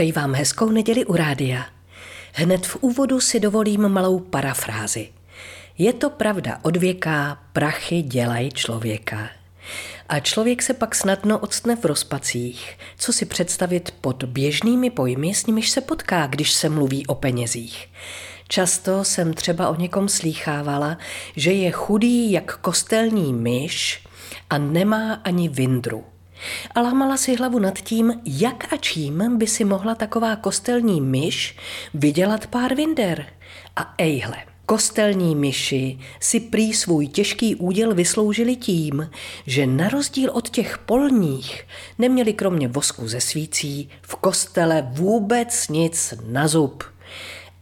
Přeji vám hezkou neděli u rádia. Hned v úvodu si dovolím malou parafrázi. Je to pravda od věka, prachy dělají člověka. A člověk se pak snadno odstne v rozpacích. Co si představit pod běžnými pojmy, s nimiž se potká, když se mluví o penězích. Často jsem třeba o někom slýchávala, že je chudý jak kostelní myš a nemá ani vindru. A lámala si hlavu nad tím, jak a čím by si mohla taková kostelní myš vydělat pár vinder. A ejhle, Kostelní myši si prý svůj těžký úděl vysloužili tím, že na rozdíl od těch polních neměli kromě vosku ze svící v kostele vůbec nic na zub.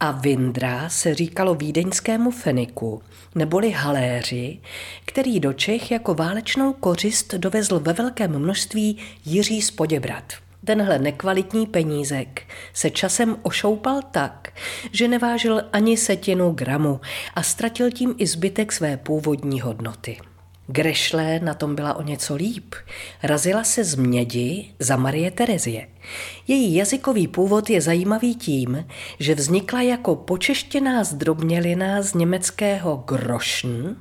A Vindra se říkalo vídeňskému feniku, neboli haléři, který do Čech jako válečnou kořist dovezl ve velkém množství Jiří z Poděbrat. Tenhle nekvalitní penízek se časem ošoupal tak, že nevážil ani setinu gramu a ztratil tím i zbytek své původní hodnoty. Grešle na tom byla o něco líp. Razila se z mědi za Marie Terezie. Její jazykový původ je zajímavý tím, že vznikla jako počeštěná zdrobnělina z německého grošn,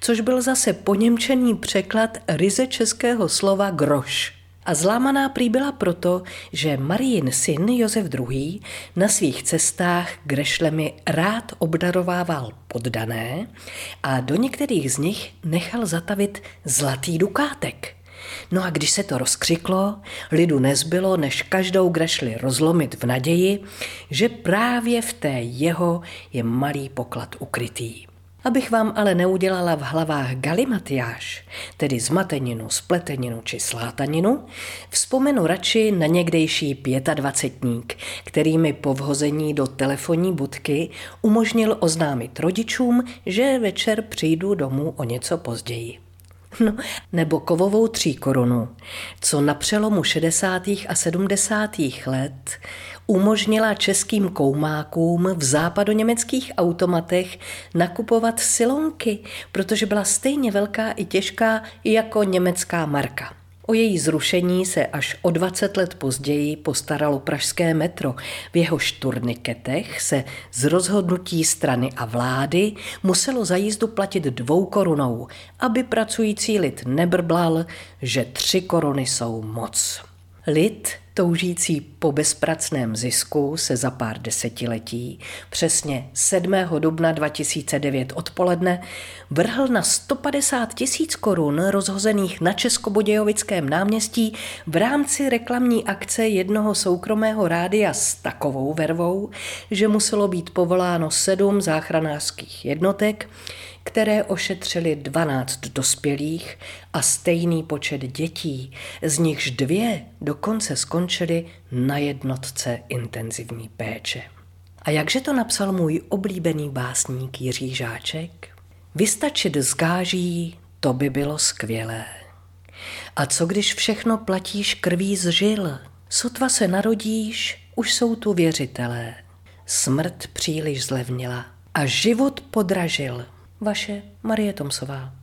což byl zase poněmčený překlad ryze českého slova groš. A zlámaná prý byla proto, že Marijin syn Josef II. na svých cestách grešlemi rád obdarovával poddané a do některých z nich nechal zatavit zlatý dukátek. No a když se to rozkřiklo, lidu nezbylo, než každou grešli rozlomit v naději, že právě v té jeho je malý poklad ukrytý. Abych vám ale neudělala v hlavách galimatiáš, tedy zmateninu, spleteninu či slátaninu, vzpomenu radši na někdejší pětadvacetník, který mi po vhození do telefonní budky umožnil oznámit rodičům, že večer přijdu domů o něco později. No, nebo kovovou tří korunu, co na přelomu 60. a 70. let umožnila českým koumákům v západoněmeckých automatech nakupovat silonky, protože byla stejně velká i těžká jako německá marka. O její zrušení se až o 20 let později postaralo pražské metro. V jeho šturniketech se z rozhodnutí strany a vlády muselo za jízdu platit dvou korunou, aby pracující lid nebrblal, že tři koruny jsou moc. Lid toužící po bezpracném zisku se za pár desetiletí, přesně 7. dubna 2009 odpoledne, vrhl na 150 tisíc korun rozhozených na Českobodějovickém náměstí v rámci reklamní akce jednoho soukromého rádia s takovou vervou, že muselo být povoláno sedm záchranářských jednotek, které ošetřili 12 dospělých a stejný počet dětí, z nichž dvě dokonce skončily na jednotce intenzivní péče. A jakže to napsal můj oblíbený básník Jiří Žáček? Vystačit z gáží, to by bylo skvělé. A co když všechno platíš krví z žil? Sotva se narodíš, už jsou tu věřitelé. Smrt příliš zlevnila a život podražil. Vaše Marie Tomsová.